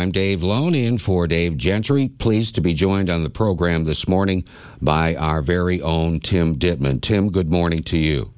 I'm Dave Loane in for Dave Gentry. Pleased to be joined on the program this morning by our very own Tim Ditman. Tim, good morning to you.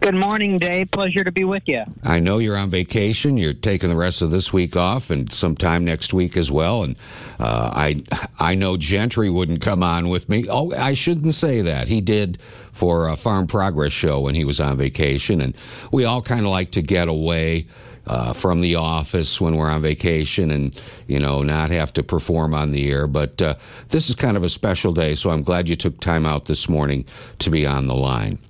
Good morning, Dave. Pleasure to be with you. I know you're on vacation. You're taking the rest of this week off and sometime next week as well. And uh, I, I know Gentry wouldn't come on with me. Oh, I shouldn't say that. He did for a Farm Progress show when he was on vacation, and we all kind of like to get away. Uh, from the office when we're on vacation and you know not have to perform on the air but uh, this is kind of a special day so i'm glad you took time out this morning to be on the line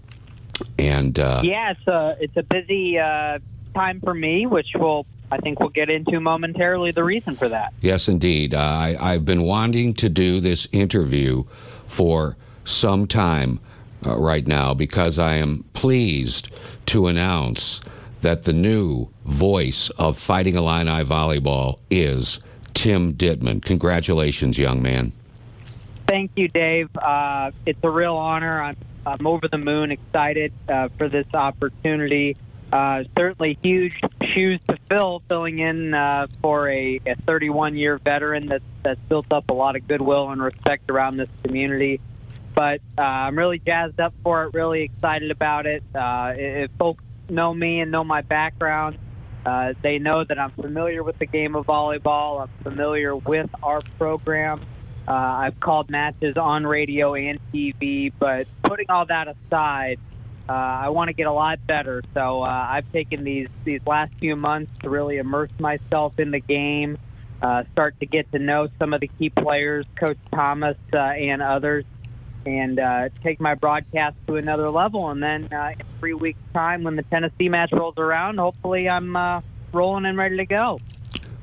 and uh, yeah, it's a it's a busy uh, time for me, which we'll I think we'll get into momentarily. The reason for that. Yes, indeed. Uh, I I've been wanting to do this interview for some time uh, right now because I am pleased to announce that the new voice of Fighting Illini volleyball is Tim Ditman. Congratulations, young man. Thank you, Dave. Uh, it's a real honor. I'm I'm over the moon excited uh, for this opportunity. Uh, certainly huge shoes to fill, filling in uh, for a, a 31 year veteran that's, that's built up a lot of goodwill and respect around this community. But uh, I'm really jazzed up for it, really excited about it. Uh, if folks know me and know my background, uh, they know that I'm familiar with the game of volleyball. I'm familiar with our program. Uh, I've called matches on radio and TV, but putting all that aside, uh, I want to get a lot better. So uh, I've taken these these last few months to really immerse myself in the game, uh, start to get to know some of the key players, Coach Tamas uh, and others, and uh, take my broadcast to another level. And then uh, three weeks' time, when the Tennessee match rolls around, hopefully I'm uh, rolling and ready to go.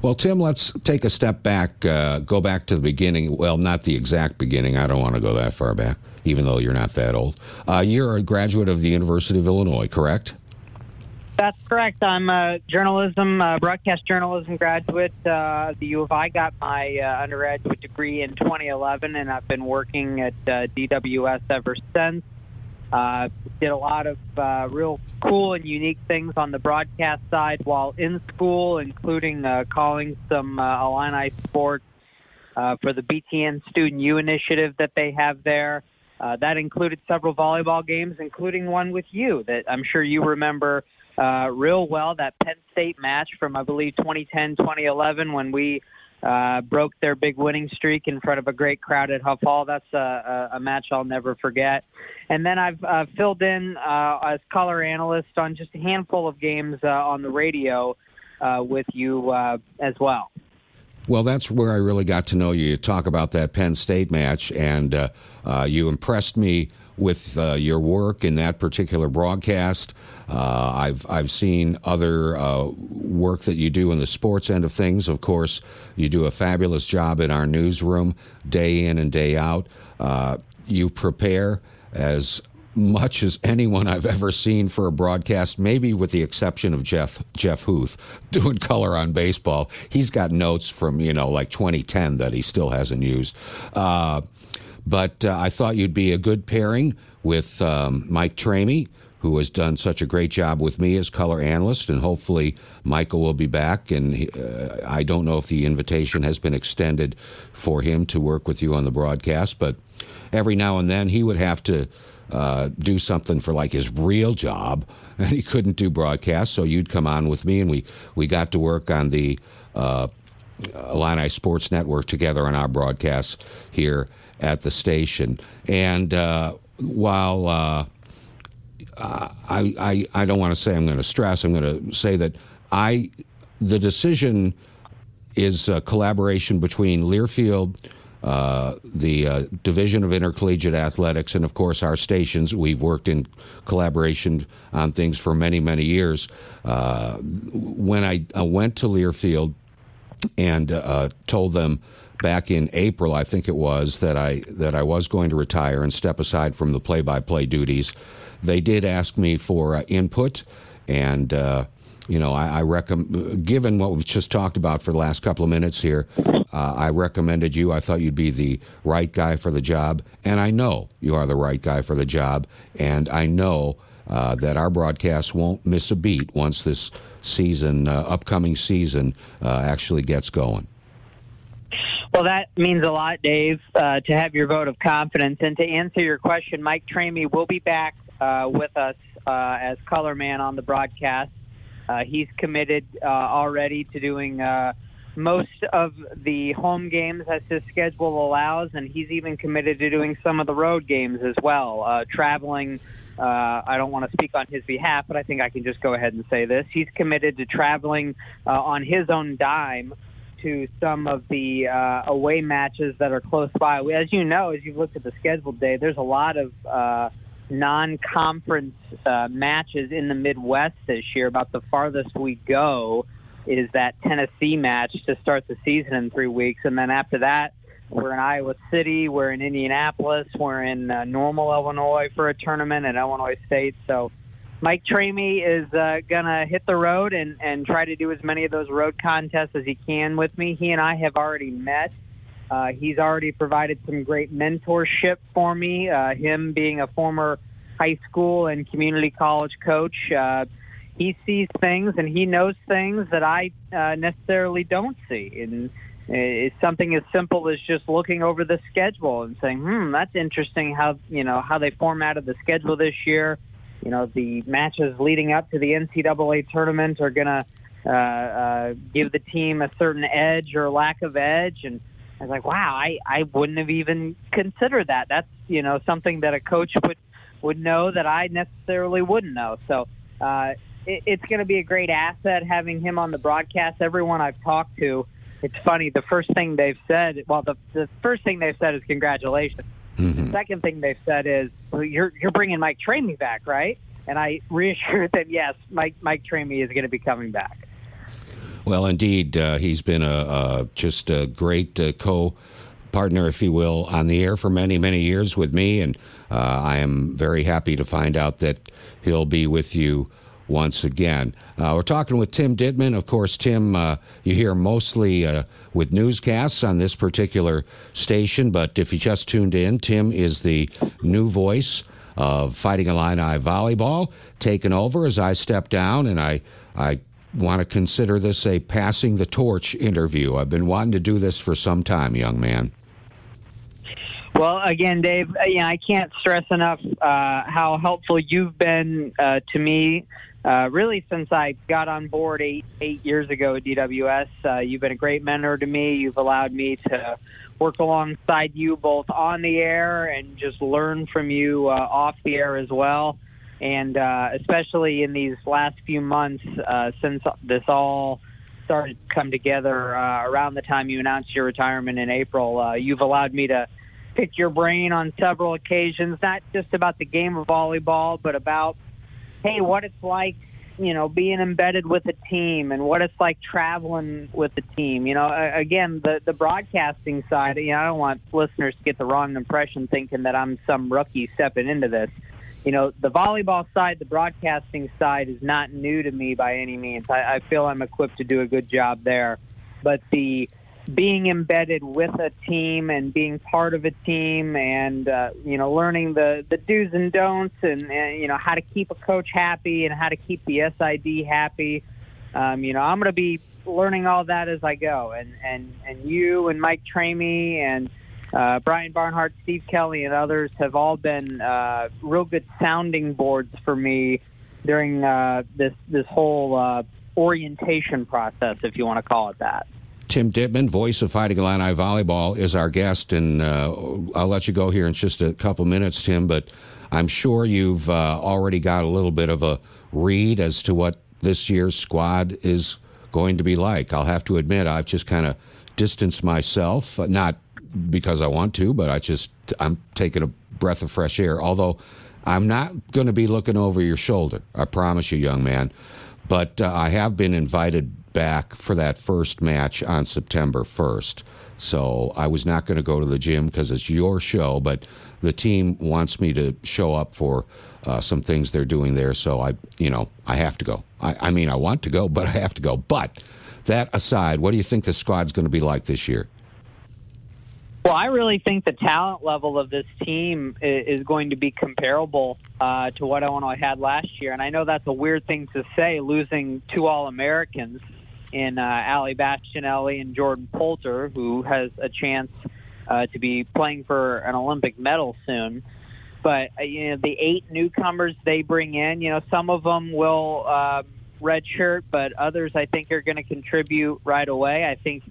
Well, Tim, let's take a step back, uh, go back to the beginning. Well, not the exact beginning. I don't want to go that far back, even though you're not that old. Uh, you're a graduate of the University of Illinois, correct? That's correct. I'm a journalism, uh, broadcast journalism graduate. Uh, the U of I got my uh, undergraduate degree in 2011, and I've been working at uh, DWS ever since. Uh, did a lot of uh, real cool and unique things on the broadcast side while in school, including uh, calling some uh, Illini sports uh, for the BTN Student U initiative that they have there. Uh, that included several volleyball games, including one with you that I'm sure you remember uh, real well. That Penn State match from I believe 2010, 2011, when we uh, broke their big winning streak in front of a great crowd at Huff Hall. That's a, a match I'll never forget. And then I've uh, filled in uh, as color analyst on just a handful of games uh, on the radio uh, with you uh, as well. Well, that's where I really got to know you. You talk about that Penn State match, and uh, uh, you impressed me with uh, your work in that particular broadcast. Uh, I've I've seen other uh, work that you do in the sports end of things. Of course, you do a fabulous job in our newsroom day in and day out. Uh, you prepare as much as anyone I've ever seen for a broadcast, maybe with the exception of Jeff Jeff Huth doing color on baseball. He's got notes from you know like 2010 that he still hasn't used. Uh, but uh, I thought you'd be a good pairing with um, Mike Ramey who has done such a great job with me as color analyst, and hopefully Michael will be back. And he, uh, I don't know if the invitation has been extended for him to work with you on the broadcast, but every now and then he would have to uh, do something for like his real job, and he couldn't do broadcast, so you'd come on with me, and we we got to work on the. Uh, Illini Sports Network together on our broadcasts here at the station. And uh, while uh, I, I, I don't want to say I'm going to stress. I'm going to say that I, the decision is a collaboration between Learfield, uh, the uh, Division of Intercollegiate Athletics, and of course our stations. We've worked in collaboration on things for many, many years. Uh, when I, I, went to Learfield and uh, told them back in April, I think it was that I that I was going to retire and step aside from the play-by-play duties they did ask me for uh, input, and uh, you know, I, I recommend, given what we've just talked about for the last couple of minutes here, uh, I recommended you. I thought you'd be the right guy for the job, and I know you are the right guy for the job, and I know uh, that our broadcast won't miss a beat once this season, uh, upcoming season, uh, actually gets going. Well, that means a lot, Dave, uh, to have your vote of confidence. And to answer your question, Mike Ramey will be back uh, with us uh, as color man on the broadcast. Uh, he's committed uh, already to doing uh, most of the home games as his schedule allows, and he's even committed to doing some of the road games as well, traveling. I don't want to speak on his behalf, but I think I can just go ahead and say this. He's committed to traveling on his own dime to some of the uh, away matches that are close by. As you know, as you've looked at the schedule, Dave, there's a lot of uh, non-conference uh, matches in the Midwest this year. About the farthest we go is that Tennessee match to start the season in three weeks, and then after that, we're in Iowa City, we're in Indianapolis, we're in uh, Normal, Illinois for a tournament at Illinois State. So Mike Ramey is uh, to hit the road and, and try to do as many of those road contests as he can with me. He and I have already met. Uh, he's already provided some great mentorship for me, uh, him being a former high school and community college coach. Uh, he sees things and he knows things that I uh, necessarily don't see. And it's something as simple as just looking over the schedule and saying, "Hmm, that's interesting how you know how they formatted the schedule this year." You know, the matches leading up to the NCAA tournament are going to uh, uh, give the team a certain edge or lack of edge. And I was like, wow, I, I wouldn't have even considered that. That's, you know, something that a coach would, would know that I necessarily wouldn't know. So uh, it, it's going to be a great asset having him on the broadcast. Everyone I've talked to, it's funny. The first thing they've said, well, the, the first thing they've said is congratulations Mm-hmm. The second thing they've said is, well, "You're you're bringing Mike Ramey back, right?" And I reassured them, "Yes, Mike Mike Ramey is going to be coming back." Well, indeed, uh, he's been a, a, just a great uh, co partner, if you will, on the air for many, many years with me, and uh, I am very happy to find out that he'll be with you once again. Uh, we're talking with Tim Ditman. Of course, Tim, uh, you hear mostly uh, with newscasts on this particular station, but if you just tuned in, Tim is the new voice of Fighting Illini volleyball, taking over as I step down, and I, I want to consider this a passing the torch interview. I've been wanting to do this for some time, young man. Well, again, Dave, uh, you know, I can't stress enough uh, how helpful you've been uh, to me uh, really since I got on board eight eight years ago at DWS. Uh, you've been a great mentor to me. You've allowed me to work alongside you both on the air and just learn from you uh, off the air as well. And uh, especially in these last few months uh, since this all started to come together uh, around the time you announced your retirement in April, you've allowed me to pick your brain on several occasions, not just about the game of volleyball, but about hey, what it's like, you know, being embedded with a team and what it's like traveling with the team. You know, again, the the broadcasting side. You know, I don't want listeners to get the wrong impression thinking that I'm some rookie stepping into this. You know, the volleyball side, the broadcasting side is not new to me by any means. I, I feel I'm equipped to do a good job there. But the being embedded with a team and being part of a team and uh, you know learning the the do's and don'ts and, and you know how to keep a coach happy and how to keep the SID happy. Um, you know, I'm going to be learning all that as I go, and and and you and Mike Ramey and uh, Brian Barnhart, Steve Kelly, and others have all been uh, real good sounding boards for me during uh, this this whole uh, orientation process, if you want to call it that. Tim Ditman, voice of Fighting Illini Volleyball, is our guest, and uh, I'll let you go here in just a couple minutes, Tim. But I'm sure you've uh, already got a little bit of a read as to what this year's squad is going to be like. I'll have to admit, I've just kind of distanced myself, not because I want to, but I just I'm taking a breath of fresh air. Although I'm not going to be looking over your shoulder, I promise you, young man. But uh, I have been invited back for that first match on September 1st. So I was not going to go to the gym because it's your show, but the team wants me to show up for uh, some things they're doing there. So I, you know, I have to go. I, I mean, I want to go, but I have to go. But that aside, what do you think the squad's going to be like this year? Well, I really think the talent level of this team is going to be comparable uh, to what Illinois had last year. And I know that's a weird thing to say, losing two All Americans in uh, Ali Bastianelli and Jordan Poulter, who has a chance uh, to be playing for an Olympic medal soon. But uh, you know, the eight newcomers they bring in, you know, some of them will uh, redshirt, but others I think are going to contribute right away. I think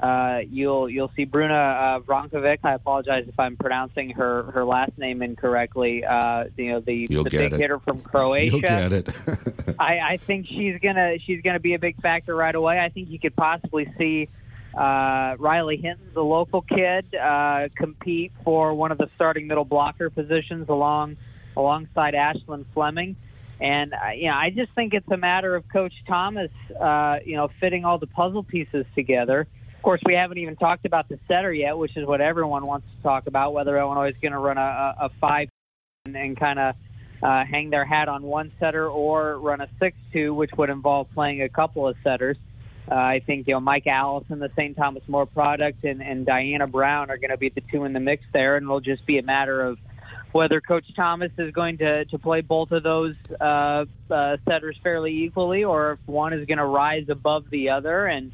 uh, you'll you'll see Bruna uh. I apologize if I'm pronouncing her, her last name incorrectly. Uh, you know the, the big it. hitter from Croatia. You'll get it. I, I think she's gonna she's gonna be a big factor right away. I think you could possibly see uh, Riley Hinton, the local kid, uh, compete for one of the starting middle blocker positions along alongside Ashlyn Fleming. And uh, you know, I just think it's a matter of Coach Tamas, uh, you know, fitting all the puzzle pieces together. Of course, we haven't even talked about the setter yet, which is what everyone wants to talk about. Whether Illinois is going to run a, a five and, and kind of uh, hang their hat on one setter, or run a six-two, which would involve playing a couple of setters. Uh, I think you know Mica Allison, the St. Thomas More product, and, and Diana Brown are going to be the two in the mix there, and it'll just be a matter of whether Coach Tamas is going to, to play both of those uh, uh, setters fairly equally, or if one is going to rise above the other. And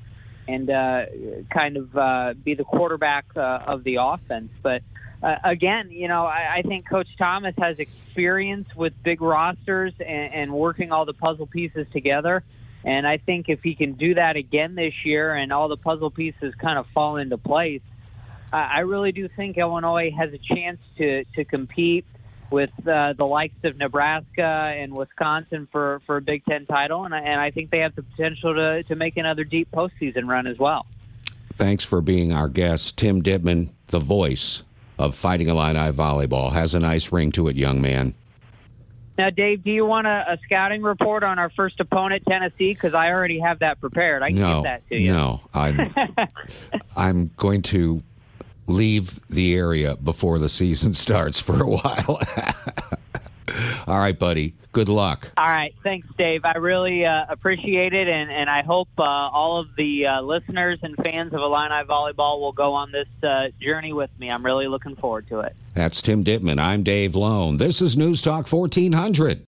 and uh, kind of uh, be the quarterback uh, of the offense. But uh, again, you know, I, I think Coach Tamas has experience with big rosters and, and working all the puzzle pieces together. And I think if he can do that again this year and all the puzzle pieces kind of fall into place, I I really do think Illinois has a chance to, to compete with uh, the likes of Nebraska and Wisconsin for, for a Big Ten title, and I, and I think they have the potential to, to make another deep postseason run as well. Thanks for being our guest, Tim Ditman, the voice of Fighting Illini volleyball. Has a nice ring to it, young man. Now, Dave, do you want a, a scouting report on our first opponent, Tennessee? Because I already have that prepared. I can no, give that to you. No, I'm, I'm going to leave the area before the season starts for a while. All right, buddy. Good luck. All right. Thanks, Dave. I really uh, appreciate it, and, and I hope uh, all of the uh, listeners and fans of Illini Volleyball will go on this uh, journey with me. I'm really looking forward to it. That's Tim Ditman. I'm Dave Loane. This is News Talk 1400.